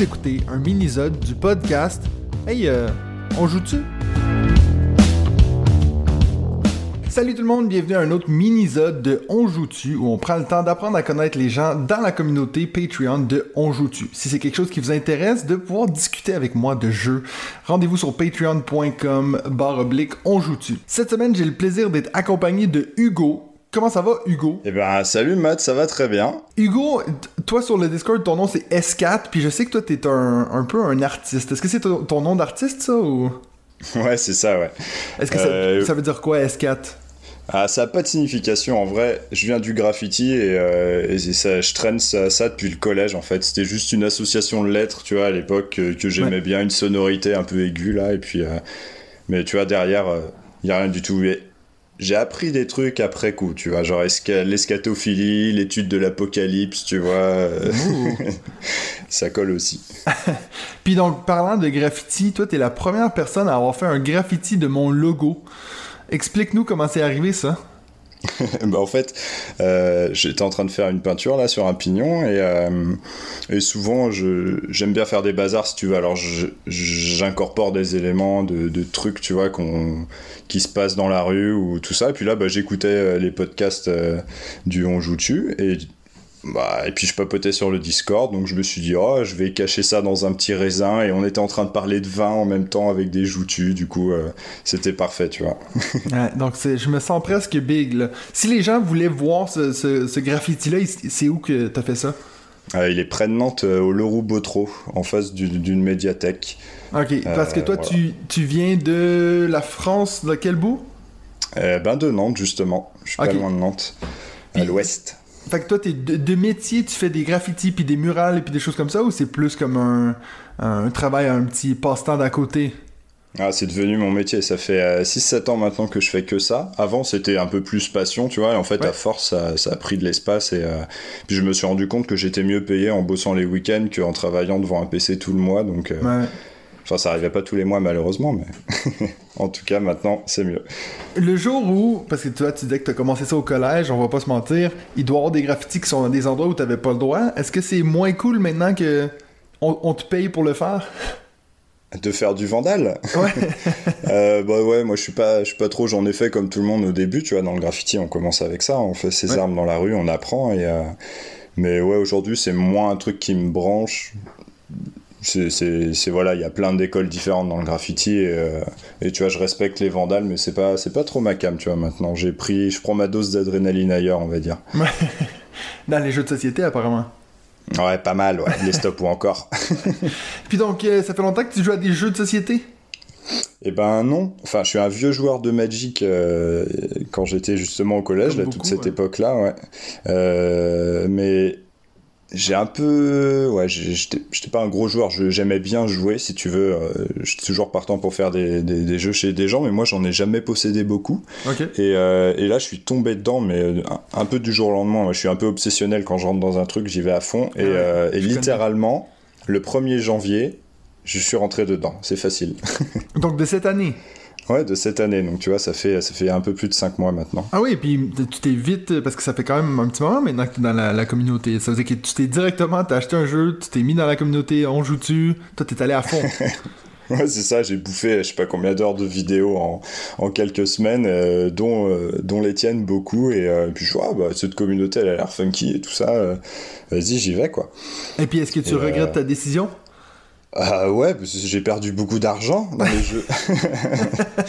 Écoutez un mini-sode du podcast Hey, euh, on joue-tu? Salut tout le monde, bienvenue à un autre mini-sode de On joue-tu où on prend le temps d'apprendre à connaître les gens dans la communauté Patreon de On joue-tu. Si c'est quelque chose qui vous intéresse, de pouvoir discuter avec moi de jeux, rendez-vous sur patreon.com barre oblique On. Cette semaine, j'ai le plaisir d'être accompagné de Hugo, Comment ça va, Hugo? Eh ben, salut Matt, ça va très bien. Hugo, toi sur le Discord, ton nom c'est S4, puis je sais que toi t'es un, un peu un artiste. Est-ce que c'est ton, ton nom d'artiste, ça, ou? Ouais, c'est ça, ouais. Est-ce que ça, Euh, ça veut dire quoi, S4? Ah, ça a pas de signification en vrai. Je viens du graffiti et, euh, et ça, je traîne ça, ça depuis le collège en fait. C'était juste une association de lettres, tu vois, à l'époque que, que j'aimais Ouais. bien, une sonorité un peu aiguë là. Et puis, euh, mais tu vois, derrière, il y a rien du tout. Et j'ai appris des trucs après coup, tu vois, genre esca- l'escatophilie, l'étude de l'apocalypse, tu vois. euh, ça colle aussi. Puis donc, parlant de graffiti, toi t'es la première personne à avoir fait un graffiti de mon logo. Explique-nous comment c'est arrivé ça. bah en fait, euh, j'étais en train de faire une peinture là sur un pignon et, euh, et souvent j'aime bien faire des bazars si tu veux. Alors j'incorpore des éléments de, trucs tu vois qu'on qui se passent dans la rue ou tout ça. Et puis là bah, j'écoutais euh, les podcasts du On joue dessus et bah, et puis je papotais sur le Discord, donc je me suis dit, oh, je vais cacher ça dans un petit raisin, et on était en train de parler de vin en même temps avec des joutus, du coup, euh, c'était parfait, tu vois. Ouais, donc je me sens presque big là. Si les gens voulaient voir ce, ce- ce graffiti-là, il- c'est où que t'as fait ça? Euh, il est près de Nantes, euh, au Leroux Botreau, en face du- d'une médiathèque. Ok, parce que toi voilà. tu, tu viens de la France, de quel bout? Euh, ben de Nantes, justement. Je suis pas loin de Nantes. À l'ouest. Fait que toi, t'es de, de métier, tu fais des graffitis puis des murales et puis des choses comme ça, ou c'est plus comme un, un travail, un petit passe-temps d'à côté? Ah, c'est devenu mon métier. Ça fait 6-7 ans maintenant que je fais que ça. Avant, c'était un peu plus passion, tu vois. Et en fait, Ouais. à force, ça, ça a pris de l'espace. Et euh, puis, je me suis rendu compte que j'étais mieux payé en bossant les week-ends qu'en travaillant devant un PC tout le mois. Donc, euh, Ouais. Enfin, ça arrivait pas tous les mois, malheureusement. Mais en tout cas, maintenant, c'est mieux. Le jour où, parce que toi, tu disais que t'as commencé ça au collège, on va pas se mentir, il doit y avoir des graffitis qui sont dans des endroits où t'avais pas le droit. Est-ce que c'est moins cool maintenant que on, on te paye pour le faire? De faire du vandal? Ouais. Euh, bah ouais, moi je suis pas, je suis pas trop. J'en ai fait comme tout le monde au début, tu vois. Dans le graffiti, on commence avec ça, on fait ses Ouais. armes dans la rue, on apprend. Et euh, mais ouais, aujourd'hui c'est moins un truc qui me branche. C'est, voilà, il y a plein d'écoles différentes dans le graffiti et, euh, et tu vois, je respecte les vandales, mais c'est pas, c'est pas trop ma cam, tu vois. Maintenant, j'ai pris, je prends ma dose d'adrénaline ailleurs, on va dire. Dans les jeux de société, apparemment. Ouais, pas mal, ouais. Les stops ou encore. Puis donc, euh, ça fait longtemps que tu joues à des jeux de société? Eh ben non, enfin je suis un vieux joueur de Magic euh, quand j'étais justement au collège, Comme là, beaucoup, toute cette ouais. époque-là, ouais. Mais j'ai un peu, ouais, j'étais pas un gros joueur, je- j'aimais bien jouer, si tu veux. euh, je suis toujours partant pour faire des, des- des jeux chez des gens, mais moi j'en ai jamais possédé beaucoup. Et, euh, et là je suis tombé dedans, mais euh, un, un peu du jour au lendemain. Moi, je suis un peu obsessionnel quand je rentre dans un truc, j'y vais à fond. Et, ouais, euh, et je connais. littéralement, le 1er janvier, je suis rentré dedans. C'est facile. Donc de cette année. Ouais, de cette année. Donc tu vois, ça fait, ça fait un peu plus de 5 mois maintenant. Ah oui, puis t- tu t'es vite, parce que ça fait quand même un petit moment maintenant que t'es dans la, la communauté. Ça veut dire que tu t'es directement, t'as acheté un jeu, tu t'es mis dans la communauté, on joue-tu, toi t'es allé à fond. Ouais, c'est ça, j'ai bouffé je sais pas combien d'heures de vidéos en, en quelques semaines, euh, dont, euh, dont les tiennes beaucoup. Et euh, puis je vois, ah, bah, cette communauté, elle a l'air funky et tout ça. Vas-y, j'y vais quoi. Et puis est-ce que tu Et, regrettes ta décision? Ah ouais, parce que j'ai perdu beaucoup d'argent dans les jeux.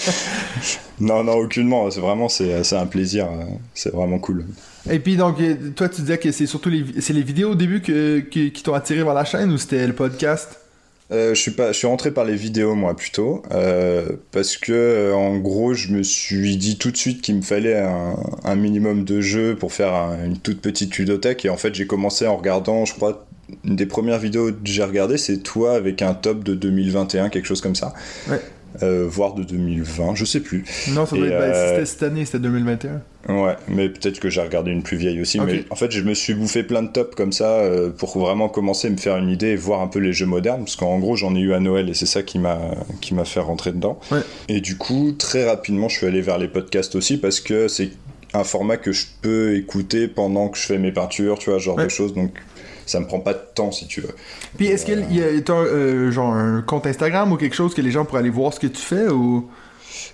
non, non, aucunement. C'est vraiment, c'est un plaisir. euh, C'est vraiment cool. Et puis donc, euh, toi tu disais que c'est surtout les, les vidéos au début que, qui, qui t'ont attiré vers la chaîne ou c'était le podcast? Euh, je suis pas, je suis rentré par les vidéos moi plutôt, euh, parce que euh, en gros je me suis dit tout de suite qu'il me fallait un, un minimum de jeux pour faire un- une toute petite ludothèque et en fait j'ai commencé en regardant, je crois, une des premières vidéos que j'ai regardé c'est toi avec un top de 2021 quelque chose comme ça, Ouais. Euh, voire de 2020, je sais plus. Non, ça doit être, ben, euh, c'était cette année, c'était 2021. Ouais, mais peut-être que j'ai regardé une plus vieille aussi. Mais en fait, je me suis bouffé plein de tops comme ça euh, pour vraiment commencer à me faire une idée et voir un peu les jeux modernes. Parce qu'en gros, j'en ai eu à Noël et c'est ça qui m'a qui m'a fait rentrer dedans. Ouais. Et du coup, très rapidement, je suis allé vers les podcasts aussi parce que c'est un format que je peux écouter pendant que je fais mes peintures, tu vois, genre Ouais. de choses. Donc, ça me prend pas de temps si tu veux. Puis est-ce qu'il y a un, genre un compte Instagram ou quelque chose que les gens pourraient aller voir ce que tu fais ou?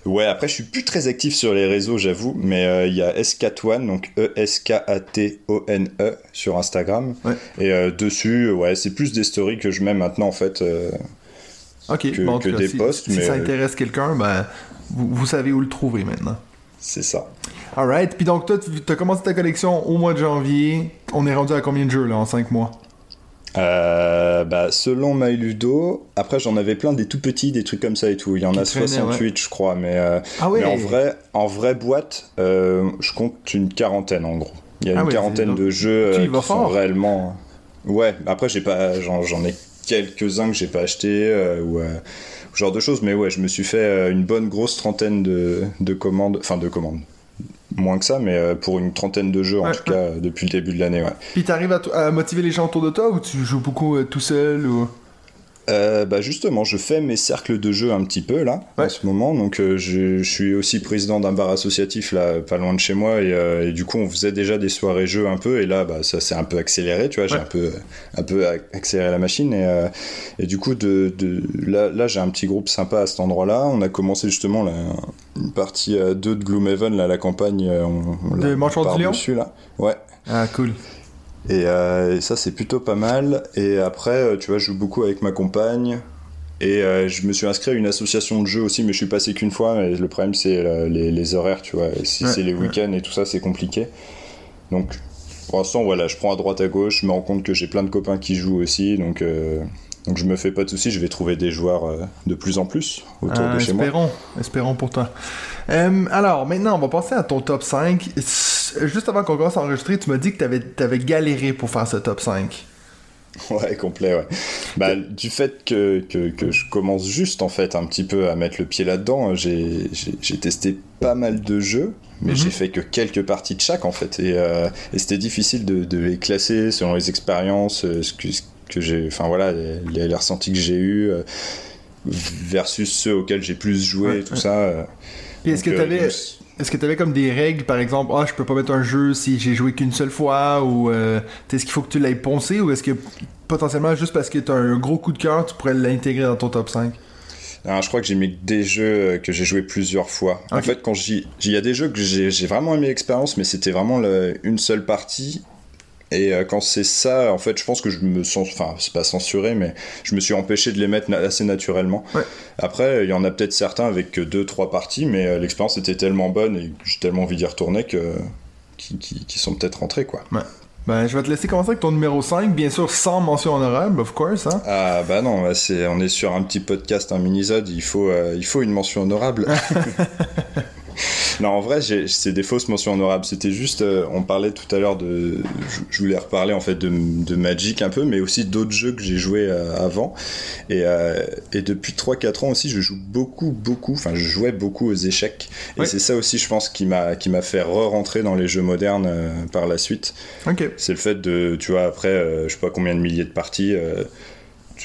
Ouais, après, je suis plus très actif sur les réseaux, j'avoue, mais euh, il y a S4One, donc E-S-K-A-T-O-N-E sur Instagram. Et euh, dessus, ouais, c'est plus des stories que je mets maintenant, en fait, euh, Ok, que, bon, que cas, des si, posts. si mais ça intéresse quelqu'un, ben, vous, vous savez où le trouver maintenant. c'est ça. Alright, puis donc toi, tu as commencé ta collection au mois de janvier. On est rendu à combien de jeux là en 5 mois? Euh, bah, selon MyLudo, après j'en avais plein des tout petits, des trucs comme ça et tout. Il y en Qui a traînaient, 68, je crois, mais, euh, Ah ouais mais en vrai, en vraie boîte, euh, je compte une quarantaine en gros. Il y a Ah une ouais, quarantaine de jeux qui sont fort. réellement. Ouais, après j'ai pas, j'en, ai quelques-uns que j'ai pas acheté ou ce genre de choses, mais ouais, je me suis fait une bonne grosse trentaine de, de commandes, enfin de commandes. Moins que ça, mais euh, pour une trentaine de jeux en Ouais, tout cas depuis le début de l'année, ouais. Puis t'arrives à, t- à motiver les gens autour de toi ou tu joues beaucoup euh, tout seul ou... Euh, bah justement, je fais mes cercles de jeu un petit peu là Ouais. en ce moment. Donc euh, je, je suis aussi président d'un bar associatif là, pas loin de chez moi, et, euh, et du coup on faisait déjà des soirées jeux un peu, et là bah ça s'est un peu accéléré, tu vois, j'ai un peu un peu ac- accéléré la machine, et, et du coup de, de là, là j'ai un petit groupe sympa à cet endroit-là. On a commencé justement la, une partie 2 de Gloomhaven là, la campagne. On, on De part Lion dessus là. Ouais. Ah, cool. Et, euh, et ça, c'est plutôt pas mal. Et après, euh, tu vois, je joue beaucoup avec ma compagne. Et euh, je me suis inscrit à une association de jeux aussi, mais je suis passé qu'une fois. Et le problème, c'est euh, les, les horaires, tu vois. Et si Ouais, c'est les ouais. week-ends et tout ça, c'est compliqué. Donc, pour l'instant, voilà, je prends à droite à gauche. Je me rends compte que j'ai plein de copains qui jouent aussi. Donc, euh, donc je me fais pas de soucis. Je vais trouver des joueurs de plus en plus autour Ah, de chez moi. espérons, espérons pour toi. Alors, maintenant, on va passer à ton top 5. Juste avant qu'on commence à enregistrer, tu m'as dit que t'avais avais galéré pour faire ce top 5. Ouais, complet, ouais. Bah, du fait que, que, que je commence juste, en fait, un petit peu à mettre le pied là-dedans, j'ai j'ai- testé pas mal de jeux, mais Mhm. j'ai fait que quelques parties de chaque, en fait. Et, euh, et c'était difficile de, de les classer selon les expériences, euh, ce que, j'ai... Enfin, voilà, les, les- ressentis que j'ai eus, euh, versus ceux auxquels j'ai plus joué, Ouais, et tout ouais. ça. euh. Puis est-ce que t'avais donc, est-ce que t'avais comme des règles, par exemple, ah, je peux pas mettre un jeu si j'ai joué qu'une seule fois, ou euh, est-ce qu'il faut que tu l'aies poncé, ou est-ce que potentiellement, juste parce que t'as un gros coup de cœur, tu pourrais l'intégrer dans ton top 5 Ah, je crois que j'ai mis des jeux euh, que j'ai joué plusieurs fois. En fait, quand j'y, il y a des jeux que j'ai, vraiment aimé l'expérience, mais c'était vraiment le- une seule partie. Et euh, quand c'est ça, en fait, je pense que je me sens, enfin, c'est pas censuré, mais je me suis empêché de les mettre na- assez naturellement. Ouais. Après, il y en a peut-être certains avec deux, trois parties, mais euh, l'expérience était tellement bonne et j'ai tellement envie d'y retourner que qui, qui- qui sont peut-être rentrés, quoi. Ben, je vais te laisser commencer avec ton numéro 5, bien sûr sans mention honorable, of course, hein. Ah bah non, bah, c'est, on est sur un petit podcast, un mini-zode, il faut, euh, il faut une mention honorable. non, en vrai, c'est des fausses mentions honorables. C'était juste, euh, on parlait tout à l'heure de, je, je voulais reparler en fait de, de Magic un peu, mais aussi d'autres jeux que j'ai joué euh, avant. Et, euh, et depuis 3-4 ans aussi, je joue beaucoup, beaucoup, enfin je jouais beaucoup aux échecs. Et c'est ça aussi, je pense, qui m'a, fait re-rentrer dans les jeux modernes par la suite. Ok. C'est le fait de, tu vois, après, je sais pas combien de milliers de parties,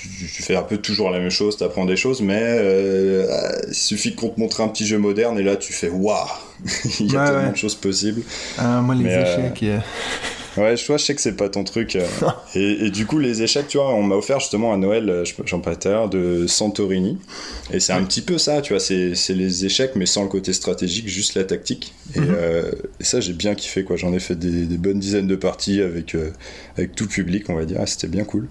tu, tu fais un peu toujours la même chose, tu apprends des choses, mais euh, euh, il suffit qu'on te montre un petit jeu moderne et là tu fais waouh Il y a Ouais, tellement ouais. de choses possibles. Ah, moi, les Mais, euh, échecs. euh, Ouais, je, sais que c'est pas ton truc. euh, et, et du coup, les échecs, tu vois, on m'a offert justement à Noël, euh, je- j'en parlais tout de Santorini. Et c'est un petit peu ça, tu vois, c'est c'est les échecs, mais sans le côté stratégique, juste la tactique. Et, Mhm. euh, et ça, j'ai bien kiffé, quoi. J'en ai fait des, des bonnes dizaines de parties avec, euh, avec tout le public, on va dire. Ah, C'était bien cool.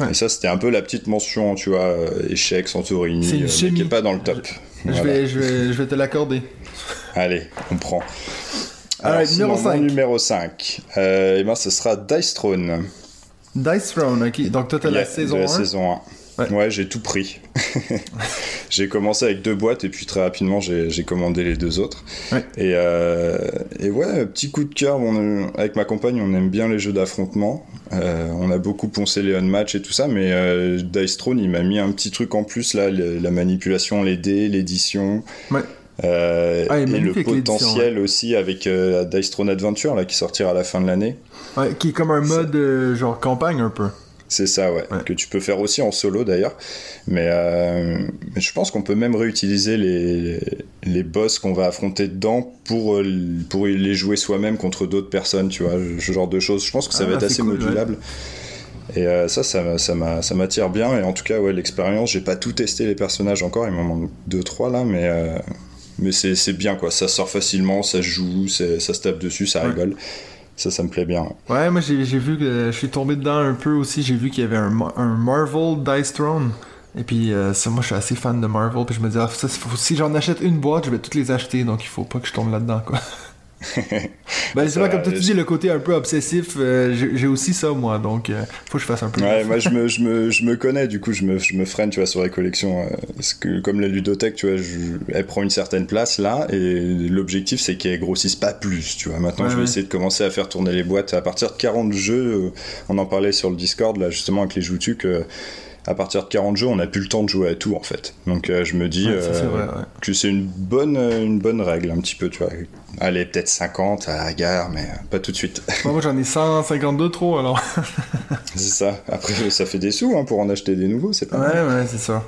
Ouais. Et ça, c'était un peu la petite mention, tu vois, euh, échec, Santorini, euh, mais chimie. qui est pas dans le top. Je, Voilà. vais, je, vais, je vais te l'accorder. Allez, on prend. Alright, numéro sinon, mon cinq. numéro 5, euh, et ben, ce sera Dice Throne. Dice Throne, ok. Donc toi, t'as la saison de 1. la saison 1. Ouais. Ouais, j'ai tout pris. j'ai commencé avec deux boîtes et puis très rapidement j'ai commandé les deux autres. Ouais. Et, euh, et ouais, petit coup de cœur. on- avec ma compagne, on aime bien les jeux d'affrontement. Euh, on a beaucoup poncé les on-match et tout ça, mais euh, Dice Throne, il m'a mis un petit truc en plus là, le- la manipulation, les dés, l'édition. Ouais. Euh, Ah, et le potentiel aussi avec euh, Dice Throne Adventure là qui sortira à la fin de l'année. Ouais, qui est comme un mode euh, genre campagne un peu. C'est ça, ouais. Ouais. Que tu peux faire aussi en solo d'ailleurs. Mais, euh, mais je pense qu'on peut même réutiliser les, les boss qu'on va affronter dedans pour, euh, pour les jouer soi-même contre d'autres personnes, tu vois, ce genre de choses. Je pense que ça Ah, va être c'est assez cool, modulable. Et euh, ça, ça, ça, m'a- ça m'attire bien. Et en tout cas, ouais, l'expérience, j'ai pas tout testé les personnages encore. Il m'en manque 2-3 là, mais, euh, mais c'est bien quoi. Ça sort facilement, ça joue, ça se tape dessus, ça Ouais. rigole. Ça, ça me plaît bien. Ouais, moi j'ai vu que je suis tombé dedans un peu aussi. J'ai vu qu'il y avait un, un Marvel Dice Throne. Et puis, euh, ça, moi je suis assez fan de Marvel. Puis je me dis, ah, ça, si j'en achète une boîte, je vais toutes les acheter. Donc il faut pas que je tombe là-dedans, quoi. ben, c'est vrai, comme tu dis, le côté un peu obsessif, euh, j'ai aussi ça, moi. Donc, euh, faut que je fasse un peu. Ouais, moi je me, je, me, je me connais, du coup je me, je me freine tu vois, sur les collections. euh, parce que comme la ludothèque, tu vois, elle prend une certaine place là, et l'objectif c'est qu'elle grossisse pas plus. Tu vois. Maintenant Ouais, je vais ouais. essayer de commencer à faire tourner les boîtes à partir de 40 jeux. euh, on en parlait sur le Discord là justement avec les joutus que à partir de 40 jeux on n'a plus le temps de jouer à tout en fait. Donc euh, je me dis Ouais, euh, vrai, ouais. que c'est une bonne, euh, une bonne règle un petit peu, tu vois. Allez, peut-être 50 à la gare, mais pas tout de suite. Bon, moi j'en ai 152 trop alors. c'est ça. Après, ça fait des sous hein, pour en acheter des nouveaux, c'est pas mal. ouais, ouais, c'est ça.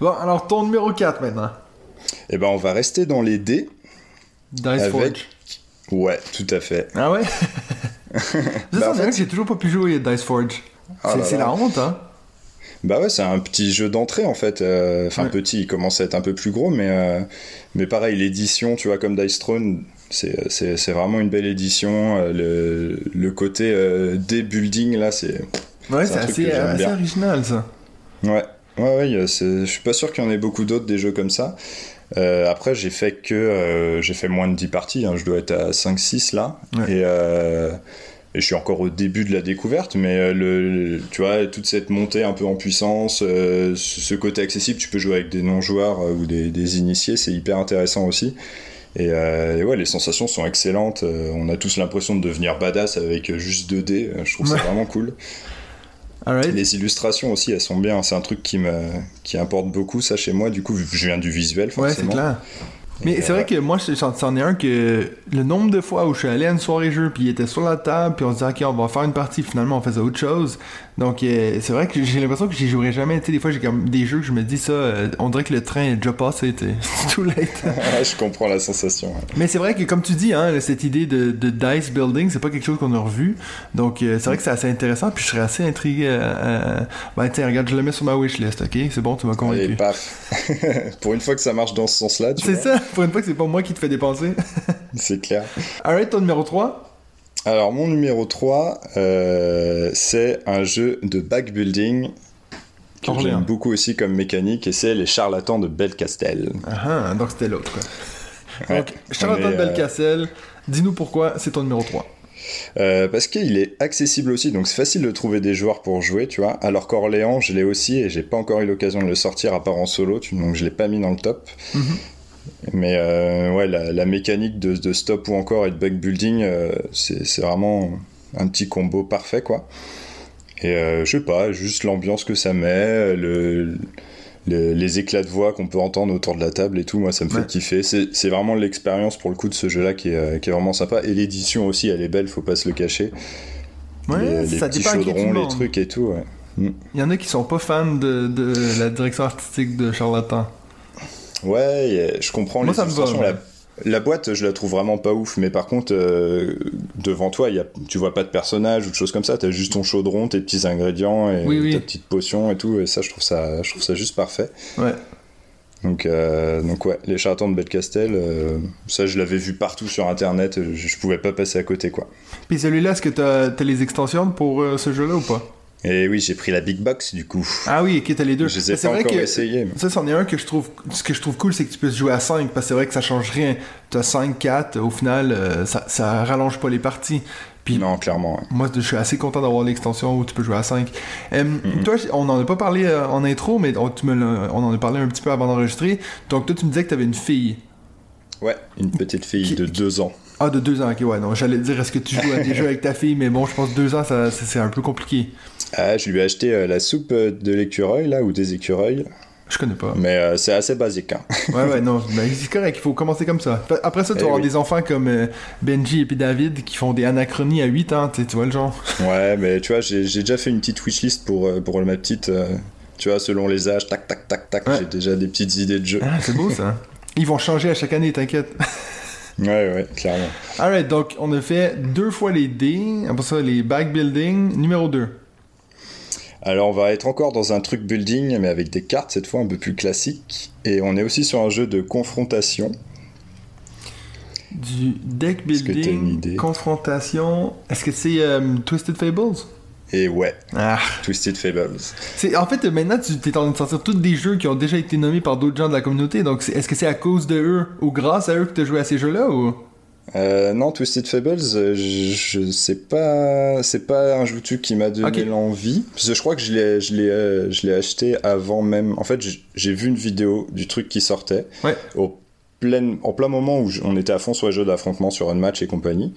Bon, alors ton numéro 4 maintenant. Eh ben, on va rester dans les dés. Dice Avec- Forge. Ouais, tout à fait. Ah ouais? Bah, c'est vrai fait- que j'ai toujours pas pu jouer à Dice Forge. Ah c'est la honte, hein? Bah ouais, c'est un petit jeu d'entrée en fait. Euh, Enfin, Ouais. petit, il commence à être un peu plus gros, mais, euh, mais pareil, l'édition, tu vois, comme Dice Throne, c'est- vraiment une belle édition. Euh, Le, le côté euh, dé building, là, c'est. Ouais, C'est assez, original ça. Ouais, ouais, ouais, je suis pas sûr qu'il y en ait beaucoup d'autres des jeux comme ça. Euh, après, j'ai fait que euh, j'ai fait moins de 10 parties, hein, je dois être à 5-6 là. Ouais. Et, et je suis encore au début de la découverte, mais euh, le, tu vois, toute cette montée un peu en puissance, euh, ce côté accessible, tu peux jouer avec des non-joueurs euh, ou des, des initiés, c'est hyper intéressant aussi. Et, euh, et ouais, les sensations sont excellentes. On a tous l'impression de devenir badass avec juste 2 dés. Euh, Je trouve ça vraiment cool. Les illustrations aussi, elles sont bien. C'est un truc qui me qui importe beaucoup ça chez moi. Du coup, je viens du visuel, Ouais, c'est forcément. clair. Mais Et, c'est vrai que moi, je- c'en est un que le nombre de fois où je suis allé à une soirée jeu, puis il était sur la table, puis on se disait, ok, on va faire une partie, finalement, on faisait autre chose. Donc, euh, c'est vrai que j'ai l'impression que j'y jouerai jamais. Tu sais, des fois, j'ai comme des jeux que je me dis ça, euh, on dirait que le train est déjà passé, tu. C'est too late. Je comprends la sensation. ouais. Mais c'est vrai que, comme tu dis, hein, cette idée de, de dice building, c'est pas quelque chose qu'on a revu. Donc, euh, c'est vrai que c'est assez intéressant, puis je serais assez intrigué. Ben, tiens, regarde, je le mets sur ma wishlist, ok? C'est bon, tu m'as convaincu. paf. Pour une fois que ça marche dans ce sens-là, tu C'est ça, pour une fois que c'est pas moi qui te fais dépenser. c'est clair. Alright, ton numéro 3? Alors, mon numéro 3, euh, c'est un jeu de backbuilding que j'aime beaucoup aussi comme mécanique, et c'est Les Charlatans de Belcastel. Ah, ah, donc c'était l'autre, quoi. Ouais. Donc, Charlatan de euh, Belcastelle, dis-nous pourquoi c'est ton numéro 3. Euh, parce qu'il est accessible aussi, donc c'est facile de trouver des joueurs pour jouer, tu vois. Alors qu'Orléans, je l'ai aussi et j'ai pas encore eu l'occasion de le sortir à part en solo, donc je l'ai pas mis dans le top. Mhm. Mais euh, ouais, la, la mécanique de, de stop ou encore et de backbuilding, euh, c'est c'est vraiment un petit combo parfait, quoi. Et euh, je sais pas, juste l'ambiance que ça met, le, le- les éclats de voix qu'on peut entendre autour de la table et tout, moi ça me fait kiffer. C'est c'est vraiment l'expérience pour le coup de ce jeu-là qui est, euh, qui est vraiment sympa. Et l'édition aussi, elle est belle, faut pas se le cacher. Ouais, les, les ça petits chaudrons, les trucs et tout, ouais. Il y en a qui sont pas fans de, de la direction artistique de Charlatan. Ouais, je comprends Moi, les ça me va. La, la boîte, je la trouve vraiment pas ouf, mais par contre, euh, devant toi, y a, tu vois pas de personnage ou de choses comme ça, t'as juste ton chaudron, tes petits ingrédients et Oui, oui. ta petite potion et tout, et ça, je trouve ça, je trouve ça juste parfait. Ouais. Donc, euh, donc ouais, les charlatans de Belcastel, euh, ça, je l'avais vu partout sur internet, je, je pouvais pas passer à côté, quoi. Puis celui-là, est-ce que t'as as les extensions pour euh, ce jeu-là ou pas? Et oui, j'ai pris la big box du coup. Ah oui, ok, t'as les deux. Je les ai pas encore que essayés. mais- Ça, c'en est un que je trouve. Ce que je trouve cool, c'est que tu peux jouer à 5, parce que c'est vrai que ça change rien. T'as 5, 4, au final, euh, ça, ça rallonge pas les parties. Puis Non, clairement. ouais. moi, je suis assez content d'avoir l'extension où tu peux jouer à 5. Euh, Mm-hmm. Toi, on en a pas parlé euh, en intro, mais on, tu me on en a parlé un petit peu avant d'enregistrer. Donc, toi, tu me disais que t'avais une fille. Ouais, une petite fille Qui- de deux ans. Ah, de 2 ans, ok, ouais. Non, j'allais dire, est-ce que tu joues à des jeux avec ta fille, mais bon, je pense que 2 ans, c'est un peu compliqué. Ah, je lui ai acheté euh, la soupe euh, de l'écureuil, là, ou des écureuils. Je connais pas. Mais euh, c'est assez basique. Hein. Ouais, ouais, non, mais c'est correct, il faut commencer comme ça. Après ça, tu vas Eh avoir oui. des enfants comme euh, Benji et puis David qui font des anachronies à 8 ans, tu vois le genre. Ouais, mais tu vois, j'ai déjà fait une petite wishlist pour, pour ma petite. euh, tu vois, selon les âges, tac, tac, tac, tac, Ouais. j'ai déjà des petites idées de jeu. Ah, c'est beau ça. Ils vont changer à chaque année, t'inquiète. Ouais, ouais, clairement. Alright, donc on a fait deux fois les dés, après ça les back building, numéro 2. Alors on va être encore dans un truc building, mais avec des cartes cette fois un peu plus classiques. Et on est aussi sur un jeu de confrontation. Du deck building, confrontation. Est-ce que c'est euh, Twisted Fables? Et ouais, ah. Twisted Fables. C'est, en fait, maintenant, tu es en train de sortir tous des jeux qui ont déjà été nommés par d'autres gens de la communauté. Donc, est-ce que c'est à cause de eux ou grâce à eux que tu as joué à ces jeux-là ou? Euh, non, Twisted Fables, euh, je, sais pas, c'est pas un joutu qui m'a donné l'envie. Parce que je crois que je l'ai, je l'ai, euh, je l'ai acheté avant même. En fait, j'ai vu une vidéo du truc qui sortait au plein, en plein moment où on était à fond sur les jeux d'affrontement sur un match et compagnie.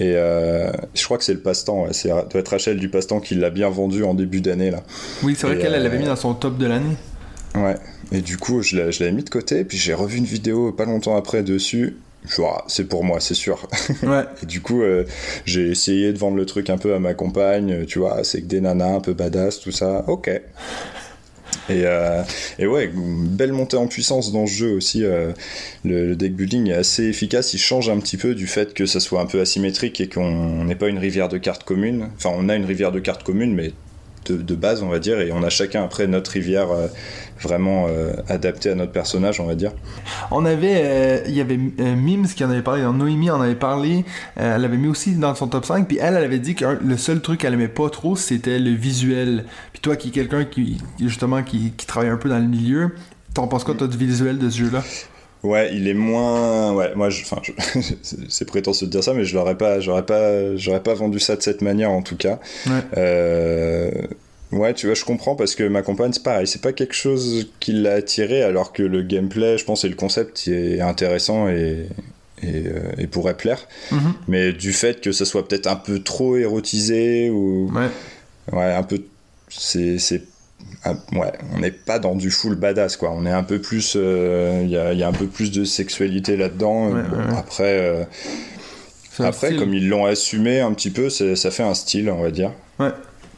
Et je crois que c'est le passe-temps, c'est doit être Rachel du passe-temps qui l'a bien vendu en début d'année là. Oui, c'est vrai qu'elle l'avait mis dans son top de l'année. Ouais. Et du coup, je l'avais mis de côté, puis j'ai revu une vidéo pas longtemps après dessus, c'est pour moi, c'est sûr. Ouais. et du coup, euh, j'ai essayé de vendre le truc un peu à ma compagne, tu vois, c'est que des nanas un peu badass, tout ça, ok. Et, euh, et, ouais, belle montée en puissance dans ce jeu aussi. Euh, le, deck building est assez efficace. Il change un petit peu du fait que ça soit un peu asymétrique et qu'on n'ait pas une rivière de cartes commune. Enfin, on a une rivière de cartes commune, mais de, base, on va dire, et on a chacun après notre rivière euh, vraiment euh, adaptée à notre personnage, on va dire. On avait, euh, il y avait Mims qui en avait parlé, Noémie en avait parlé, elle avait mis aussi dans son top 5, puis elle, elle avait dit que le seul truc qu'elle aimait pas trop, c'était le visuel. Puis toi qui es quelqu'un qui, justement, qui, qui, travaille un peu dans le milieu, t'en penses quoi, toi, du visuel de ce jeu-là? Ouais, il est moins. Ouais, moi, enfin, c'est prétentieux de dire ça, mais je l'aurais pas, j'aurais pas, j'aurais pas vendu ça de cette manière en tout cas. Ouais. Euh... Ouais, tu vois, je comprends parce que ma compagne, c'est pareil, c'est pas quelque chose qui l'a attiré, alors que le gameplay, je pense, et le concept est intéressant et, et, euh, pourrait plaire. Mm-hmm. Mais du fait que ça soit peut-être un peu trop érotisé ou. Ouais. Ouais, un peu. C'est ouais, on n'est pas dans du full badass quoi. On est un peu plus, il euh, y, a, y, a, un peu plus de sexualité là-dedans. Après, euh, après comme ils l'ont assumé un petit peu, ça fait un style, on va dire. Ouais.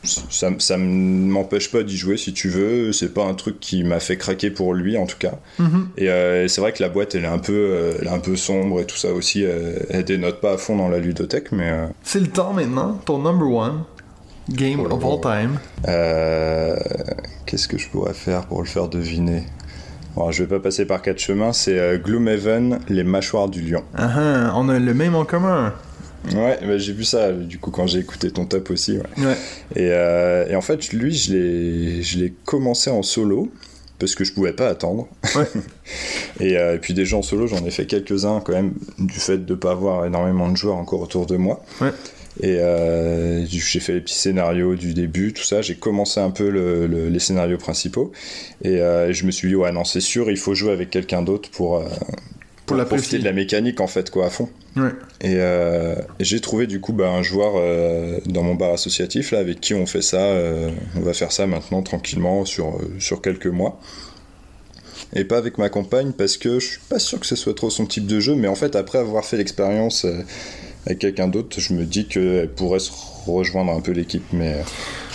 Ça, ça m'empêche pas d'y jouer si tu veux. C'est pas un truc qui m'a fait craquer pour lui en tout cas. Mm-hmm. Euh, et c'est vrai que la boîte elle est un peu, elle est un peu sombre et tout ça aussi. elle dénote pas à fond dans la ludothèque, mais. C'est le temps maintenant. Ton number one. Game of all time. Euh, Qu'est-ce que je pourrais faire pour le faire deviner bon, Je vais pas passer par quatre chemins. C'est euh, Gloomhaven, les mâchoires du lion. Ah, ah on a le même en commun. Ouais, bah, j'ai vu ça du coup quand j'ai écouté ton top aussi. Ouais. Et, euh, et, en fait, lui, je l'ai commencé en solo parce que je pouvais pas attendre. Ouais. et, euh, et, puis déjà en solo, j'en ai fait quelques-uns quand même du fait de pas avoir énormément de joueurs encore autour de moi. Ouais. Et euh, j'ai fait les petits scénarios du début, tout ça. J'ai commencé un peu les scénarios principaux. Et euh, je me suis dit, ouais, non, c'est sûr, il faut jouer avec quelqu'un d'autre pour, euh, pour, profiter de la mécanique, en fait, quoi, à fond. Ouais. Et, j'ai trouvé, du coup, bah, un joueur dans mon bar associatif, là, avec qui on fait ça. on va faire ça maintenant, tranquillement, sur, sur quelques mois et pas avec ma compagne parce que je suis pas sûr que ce soit trop son type de jeu mais en fait après avoir fait l'expérience avec quelqu'un d'autre, je me dis qu'elle pourrait se rejoindre un peu l'équipe, mais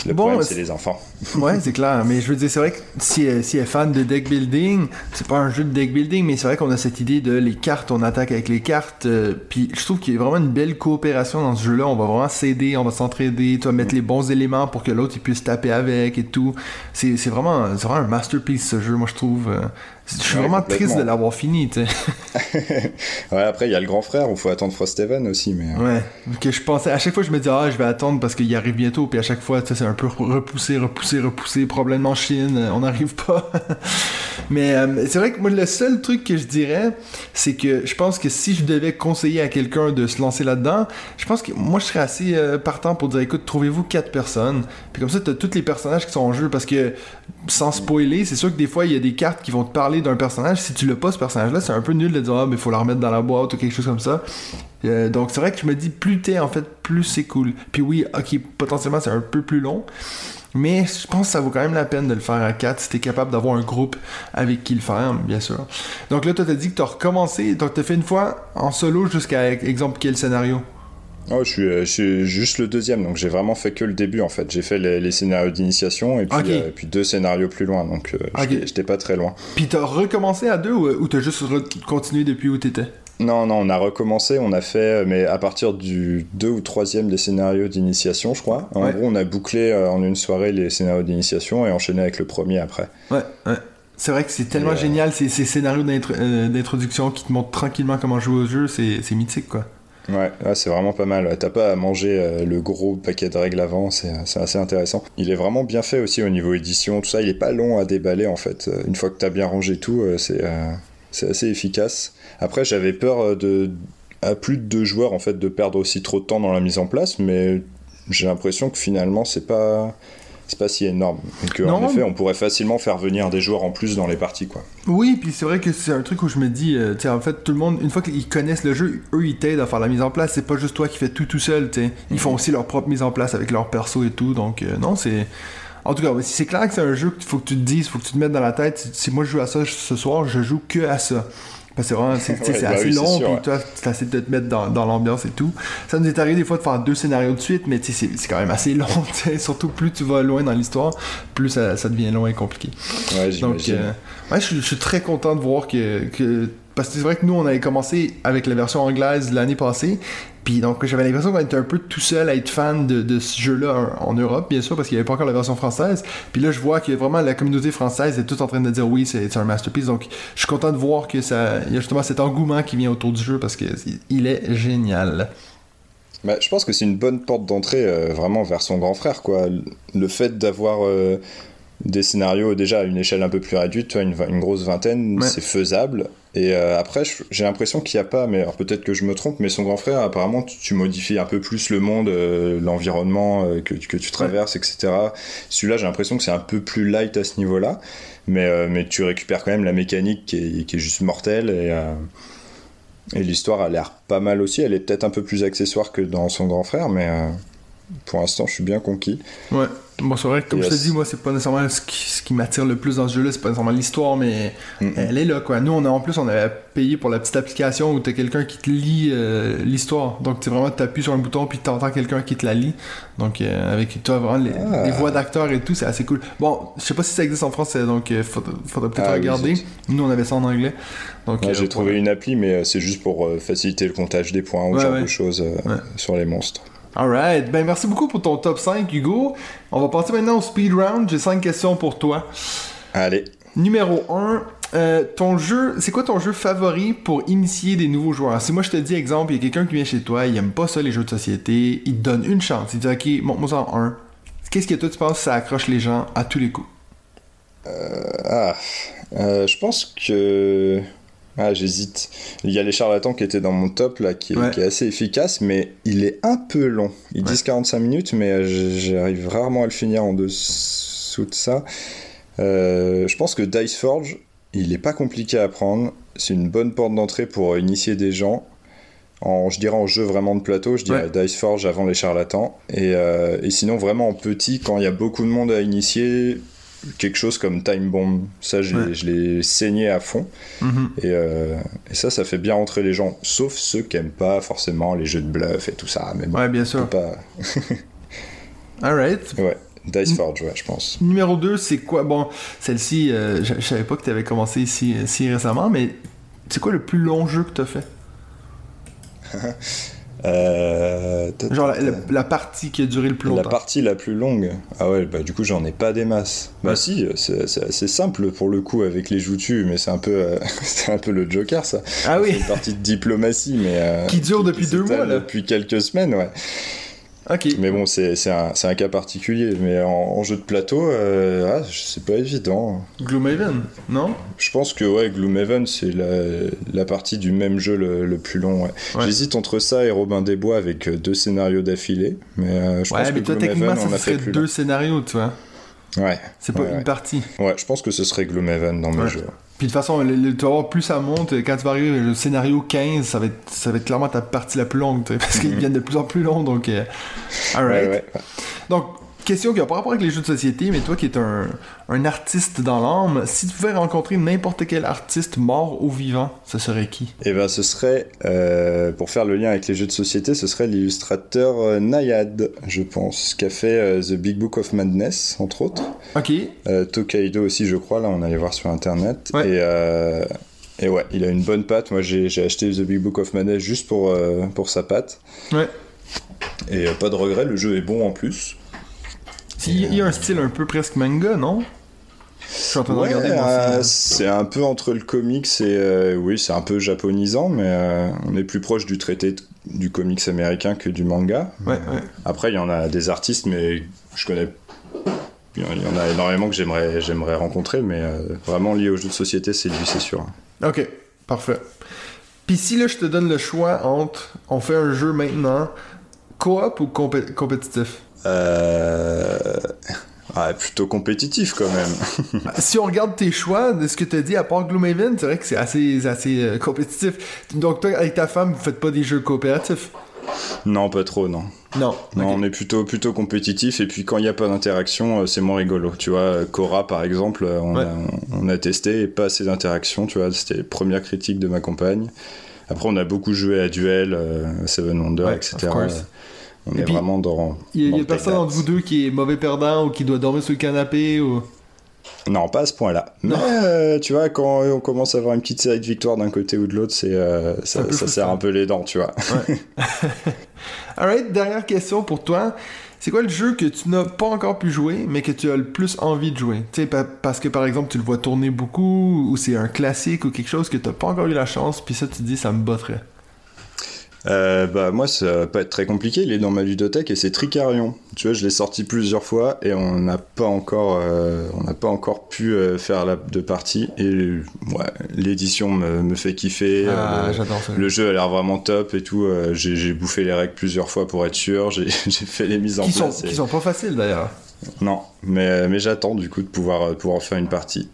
le problème, c'est les enfants. ouais, c'est clair. Mais je veux dire, c'est vrai que si, si elle est fan de deck building, c'est pas un jeu de deck building, mais c'est vrai qu'on a cette idée de les cartes, on attaque avec les cartes. Euh, puis je trouve qu'il y a vraiment une belle coopération dans ce jeu-là. On va vraiment s'aider, on va s'entraider, tu vas mettre les bons éléments pour que l'autre puisse taper avec et tout. C'est vraiment, vraiment un masterpiece ce jeu, moi je trouve. Je suis vraiment triste de l'avoir fini, tu sais. ouais, après, il y a le grand frère, il faut attendre Frosthaven aussi, mais... Euh. Ouais, que je pensais... À chaque fois, je me dis, ah, je vais attendre parce qu'il arrive bientôt, puis à chaque fois, tu sais, c'est un peu repoussé, repoussé, repoussé, problème en Chine, euh, on n'arrive pas. mais euh, c'est vrai que moi, le seul truc que je dirais, c'est que je pense que si je devais conseiller à quelqu'un de se lancer là-dedans, je pense que moi, je serais assez partant pour dire, écoute, trouvez-vous quatre personnes, puis comme ça, t'as tous les personnages qui sont en jeu, parce que, sans spoiler, c'est sûr que des fois, il y a des cartes qui vont te parler d'un personnage, si tu l'as pas ce personnage-là, c'est un peu nul de dire ah mais faut la remettre dans la boîte ou quelque chose comme ça. Euh, donc c'est vrai que je me dis plus t'es en fait plus c'est cool. Puis oui, ok potentiellement c'est un peu plus long. Mais je pense que ça vaut quand même la peine de le faire à 4 si t'es capable d'avoir un groupe avec qui le faire, bien sûr. Donc là, toi, t'as dit que t'as recommencé, donc t'as fait une fois en solo jusqu'à, exemple, quel scénario? Oh, je suis, juste le deuxième, donc j'ai vraiment fait que le début en fait. J'ai fait les, scénarios d'initiation et puis, euh, puis, deux scénarios plus loin, donc euh, j'étais pas très loin. Puis t'as recommencé à deux ou, t'as juste continué depuis où t'étais? Non, non, on a recommencé, on a fait, mais à partir du 2 ou 3 des scénarios d'initiation, je crois. En gros, on a bouclé en une soirée les scénarios d'initiation et enchaîné avec le premier après. Ouais, ouais. C'est vrai que c'est tellement génial, ces, ces scénarios d'introduction qui te montrent tranquillement comment jouer au jeu, c'est mythique, quoi. Ouais, c'est vraiment pas mal. T'as pas à manger euh, le gros paquet de règles avant, c'est assez intéressant. Il est vraiment bien fait aussi au niveau édition, tout ça. Il est pas long à déballer en fait. Une fois que t'as bien rangé tout, euh, euh, c'est assez efficace. Après, j'avais peur à plus de deux joueurs en fait de perdre aussi trop de temps dans la mise en place, mais j'ai l'impression que finalement c'est pas c'est pas si énorme. Et en effet, on pourrait facilement faire venir des joueurs en plus dans les parties, quoi. Oui, puis c'est vrai que c'est un truc où je me dis, euh, tu sais, en fait, tout le monde, une fois qu'ils connaissent le jeu, eux, ils t'aident à faire la mise en place. C'est pas juste toi qui fais tout tout seul, tu sais. Ils font mhm. aussi leur propre mise en place avec leur perso et tout. Donc, euh, non, c'est. En tout cas, si c'est clair que c'est un jeu qu'il faut que tu te dises, faut que tu te mettes dans la tête, si moi je joue à ça ce soir, je joue que à ça. C'est vraiment, c'est, bah assez long, puis toi, tu essaies de te mettre dans, dans, l'ambiance et tout. Ça nous est arrivé des fois de faire deux scénarios de suite, mais c'est, c'est quand même assez long. Surtout plus tu vas loin dans l'histoire, plus ça, ça devient long et compliqué. Ouais, Donc, euh, ouais, je, je, suis très content de voir que, que parce que c'est vrai que nous, on avait commencé avec la version anglaise l'année passée. Puis donc, j'avais l'impression qu'on était un peu tout seul à être fan de, ce jeu-là en, Europe, bien sûr, parce qu'il n'y avait pas encore la version française. Puis là, je vois que vraiment la communauté française est toute en train de dire oui, c'est un masterpiece. Donc, je suis content de voir que ça, y a justement cet engouement qui vient autour du jeu parce qu'il est génial. Bah, je pense que c'est une bonne porte d'entrée euh, vraiment vers son grand frère, quoi. Le fait d'avoir. Euh, des scénarios déjà à une échelle un peu plus réduite, tu vois, une, grosse vingtaine, c'est faisable. Et euh, après, j'ai l'impression qu'il n'y a pas, mais peut-être que je me trompe, mais son grand frère, apparemment, tu, modifies un peu plus le monde, euh, l'environnement euh, que, que, tu traverses, etc. Celui-là, j'ai l'impression que c'est un peu plus light à ce niveau-là, mais, mais tu récupères quand même la mécanique qui est, qui est juste mortelle et, et l'histoire a l'air pas mal aussi. Elle est peut-être un peu plus accessoire que dans son grand frère, mais pour l'instant, je suis bien conquis. Ouais. Bon, c'est vrai que, comme je te dis, moi, c'est pas nécessairement ce qui, m'attire le plus dans ce jeu-là, c'est pas nécessairement l'histoire, mais elle est là, quoi. Nous, on a, en plus, on avait payé pour la petite application où t'as quelqu'un qui te lit euh, l'histoire. Donc, tu vraiment, t'appuies sur un bouton, puis t'entends quelqu'un qui te la lit. Donc, euh, avec toi, vraiment, ah. les, voix d'acteurs et tout, c'est assez cool. Bon, je sais pas si ça existe en français, donc il euh, faudrait, peut-être ah regarder. Nous, on avait ça en anglais. Donc, j'ai trouvé une appli, mais c'est juste pour faciliter le comptage des points ou genre de choses sur les monstres. Alright, ben merci beaucoup pour ton top 5, Hugo. On va passer maintenant au speed round. J'ai 5 questions pour toi. Allez. Numéro 1, euh, ton jeu, c'est quoi ton jeu favori pour initier des nouveaux joueurs? Si moi je te dis, exemple, il y a quelqu'un qui vient chez toi, il aime pas ça les jeux de société, il te donne une chance, il dit, ok, montre-moi en 1. Qu'est-ce que toi tu penses que ça accroche les gens à tous les coups? Euh, ah, euh, je pense que ah, j'hésite. Il y a les charlatans qui étaient dans mon top, là, qui est, assez efficace, mais il est un peu long. Ils disent 45 minutes, mais euh, j'arrive rarement à le finir en dessous de ça. Euh, je pense que Dice Forge, il n'est pas compliqué à apprendre. C'est une bonne porte d'entrée pour initier des gens. En, je dirais en jeu vraiment de plateau, je dirais Dice Forge avant les charlatans. Et, euh, et sinon, vraiment en petit, quand il y a beaucoup de monde à initier, quelque chose comme Time Bomb. Ça, je l'ai saigné à fond. Mhm. Euh, et, ça, ça fait bien rentrer les gens, sauf ceux qui n'aiment pas forcément les jeux de bluff et tout ça. Mais ouais, bien sûr. Pas... Alright. Ouais. Dice Forge, ouais, je pense. Numéro 2, c'est quoi? Bon, celle-ci, euh, je, savais pas que tu avais commencé ici, si récemment, mais c'est quoi le plus long jeu que tu as fait? Euh, Genre la, partie qui a duré le plus longtemps. La partie la plus longue. Ah ouais, bah du coup j'en ai pas des masses. Bah si, c'est assez simple pour le coup avec les joutus, mais c'est un peu, euh, c'est un peu le Joker ça. Ah oui. Une partie de diplomatie, mais euh, qui dure depuis deux mois là. Depuis quelques semaines, ouais. Mais bon, c'est un, un, cas particulier. Mais en, jeu de plateau, euh, ah, c'est pas évident. Gloomhaven, non? Je pense que ouais, Gloomhaven, c'est la, la, partie du même jeu le, plus long. J'hésite entre ça et Robin des Bois avec euh, deux scénarios d'affilée. Mais euh, je pense que toi, Gloomhaven, on a fait plus deux scénarios, tu vois. Ouais. C'est pas une partie. Ouais, je pense que ce serait Gloomhaven dans mes jeux. Puis de toute façon, le, tu vas voir, plus ça monte, quand tu vas arriver le scénario 15, ça va être, ça va être clairement ta partie la plus longue, parce qu'ils viennent de plus en plus longs, donc... Euh, alright. Donc, question qui n'a pas rapport avec les jeux de société, mais toi qui es un, un artiste dans l'âme, si tu pouvais rencontrer n'importe quel artiste mort ou vivant, ce serait qui? Eh ben, ce serait, euh, pour faire le lien avec les jeux de société, ce serait l'illustrateur euh, Nayad, je pense, qui a fait euh, The Big Book of Madness, entre autres. Ok. Tokaido aussi, je crois, là, on allait voir sur Internet. Et Et ouais, il a une bonne patte. Moi, j'ai acheté The Big Book of Manage juste pour, pour sa patte. Ouais. Et pas de regret, le jeu est bon en plus. Il y a un style un peu presque manga, non? Euh, c'est un peu entre le comics et euh, oui, c'est un peu japonisant, mais euh, on est plus proche du traité du comics américain que du manga. Après, il y en a des artistes, mais je connais. Il y en a énormément que j'aimerais, j'aimerais rencontrer, mais vraiment lié aux jeux de société, c'est lui, c'est sûr. Ok, parfait. Puis si là, je te donne le choix entre on fait un jeu maintenant, coop ou compétitif? Euh. Plutôt compétitif quand même. si on regarde tes choix de ce que tu as dit, à part Gloomhaven, c'est vrai que c'est assez, assez euh, compétitif. Donc toi, avec ta femme, vous faites pas des jeux coopératifs? Non, pas trop, non. Non. Non, on est plutôt, plutôt compétitif et puis quand il n'y a pas d'interaction, euh, c'est moins rigolo. Tu vois, Cora par exemple, euh, on, a, on a, testé et pas assez d'interaction, tu vois, c'était les premières critiques de ma compagne. Après, on a beaucoup joué à Duel, Seven Wonders, etc. On est vraiment dans. Il y a, personne entre vous deux qui est mauvais perdant ou qui doit dormir sur le canapé ou. Non, pas à ce point-là. Mais euh, tu vois, quand on commence à avoir une petite série de victoires d'un côté ou de l'autre, c'est euh, ça, ça serre un peu les dents, tu vois. Ouais. Alright, dernière question pour toi. C'est quoi le jeu que tu n'as pas encore pu jouer, mais que tu as le plus envie de jouer? Tu sais, parce que par exemple, tu le vois tourner beaucoup, ou c'est un classique, ou quelque chose que tu n'as pas encore eu la chance, puis ça, tu te dis, ça me botterait. Euh, bah moi ça va pas être très compliqué, il est dans ma ludothèque et c'est Tricarion. Tu vois, je l'ai sorti plusieurs fois et on n'a pas encore euh, on n'a pas encore pu euh, faire la de partie et ouais, l'édition me, me, fait kiffer. Ah, j'adore ça. Le jeu a l'air vraiment top et tout. j'ai bouffé les règles plusieurs fois pour être sûr. J'ai fait les mises en qui place. Sont, Qui sont pas faciles d'ailleurs. Non, mais mais j'attends du coup de pouvoir pouvoir faire une partie.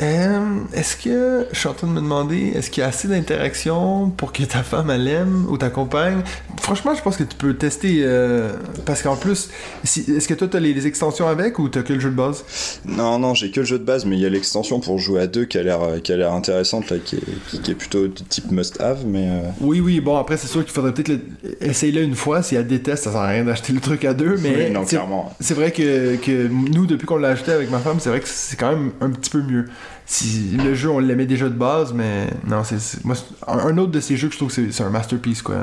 Euh, est-ce que, je suis en train de me demander, est-ce qu'il y a assez d'interaction pour que ta femme elle aime ou ta compagne Franchement, je pense que tu peux tester euh, parce qu'en plus, est-ce que toi tu as les, extensions avec ou tu as que le jeu de base? Non, non, j'ai que le jeu de base, mais il y a l'extension pour jouer à deux qui a l'air qui a l'air intéressante là, qui est, qui, est plutôt de type must-have, mais. Euh, oui, oui, bon après c'est sûr qu'il faudrait peut-être essayer-le une fois. Si elle déteste, ça sert à rien d'acheter le truc à deux, mais c'est vrai que, que nous depuis qu'on l'a acheté avec ma femme, c'est vrai que c'est quand même un petit peu mieux si le jeu on l'aimait déjà de base mais non c'est moi un autre de ces jeux que je trouve que c'est un masterpiece quoi.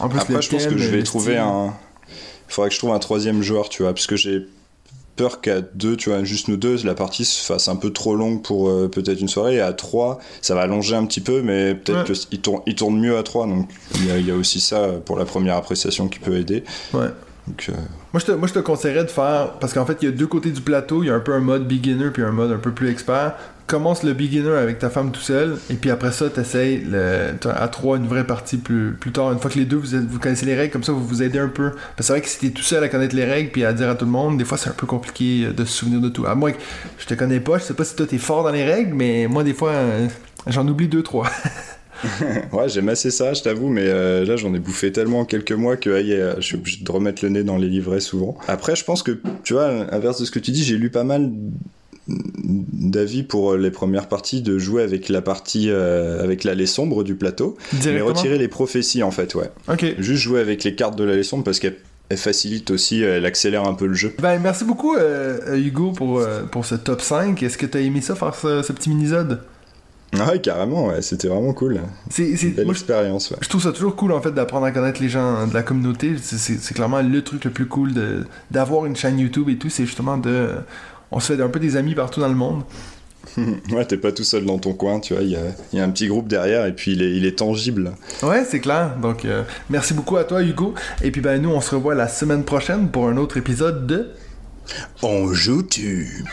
En plus, après je pense que je vais trouver un il faudrait que je trouve un troisième joueur tu vois parce que j'ai peur qu'à deux tu vois juste nous deux la partie se fasse un peu trop longue pour euh, peut-être une soirée. Et à trois ça va allonger un petit peu mais peut-être qu'il tourne, il tourne mieux à trois. Donc il y, y, a, aussi ça pour la première appréciation qui peut aider. Ouais euh, moi, je te, moi, je te conseillerais de faire. Parce qu'en fait, il y a deux côtés du plateau. Il y a un peu un mode beginner puis un mode un peu plus expert. Commence le beginner avec ta femme tout seul. Et puis après ça, t'essayes à trois une vraie partie plus, plus tard. Une fois que les deux, vous, vous connaissez les règles, comme ça, vous vous aidez un peu. Parce que c'est vrai que si t'es tout seul à connaître les règles puis à dire à tout le monde, des fois, c'est un peu compliqué de se souvenir de tout. À moins que je te connais pas, je sais pas si toi t'es fort dans les règles, mais moi, des fois, euh, j'en oublie deux, trois. ouais, j'aime assez ça, je t'avoue, mais euh, là j'en ai bouffé tellement en quelques mois que je suis obligé de remettre le nez dans les livrets souvent. Après, je pense que, tu vois, à l'inverse de ce que tu dis, j'ai lu pas mal d'avis pour les premières parties de jouer avec la partie euh, avec l'allée sombre du plateau mais retirer les prophéties en fait ouais ok juste jouer avec les cartes de l'allée sombre parce qu'elle facilite aussi, elle accélère un peu le jeu. Ben, merci beaucoup, euh, Hugo, pour, pour ce top 5. Est-ce que tu as aimé ça, faire ce, ce petit mini-zode? Ah ouais, carrément, ouais, c'était vraiment cool. C'est une belle expérience. Ouais. Je trouve ça toujours cool en fait d'apprendre à connaître les gens de la communauté. C'est clairement le truc le plus cool d'avoir une chaîne YouTube et tout. C'est justement de. On se fait un peu des amis partout dans le monde. ouais, t'es pas tout seul dans ton coin, tu vois. Il y, y a, un petit groupe derrière et puis il est, il est tangible. Ouais, c'est clair. Donc, euh, merci beaucoup à toi, Hugo. Et puis, ben, nous, on se revoit la semaine prochaine pour un autre épisode de. On joue-tu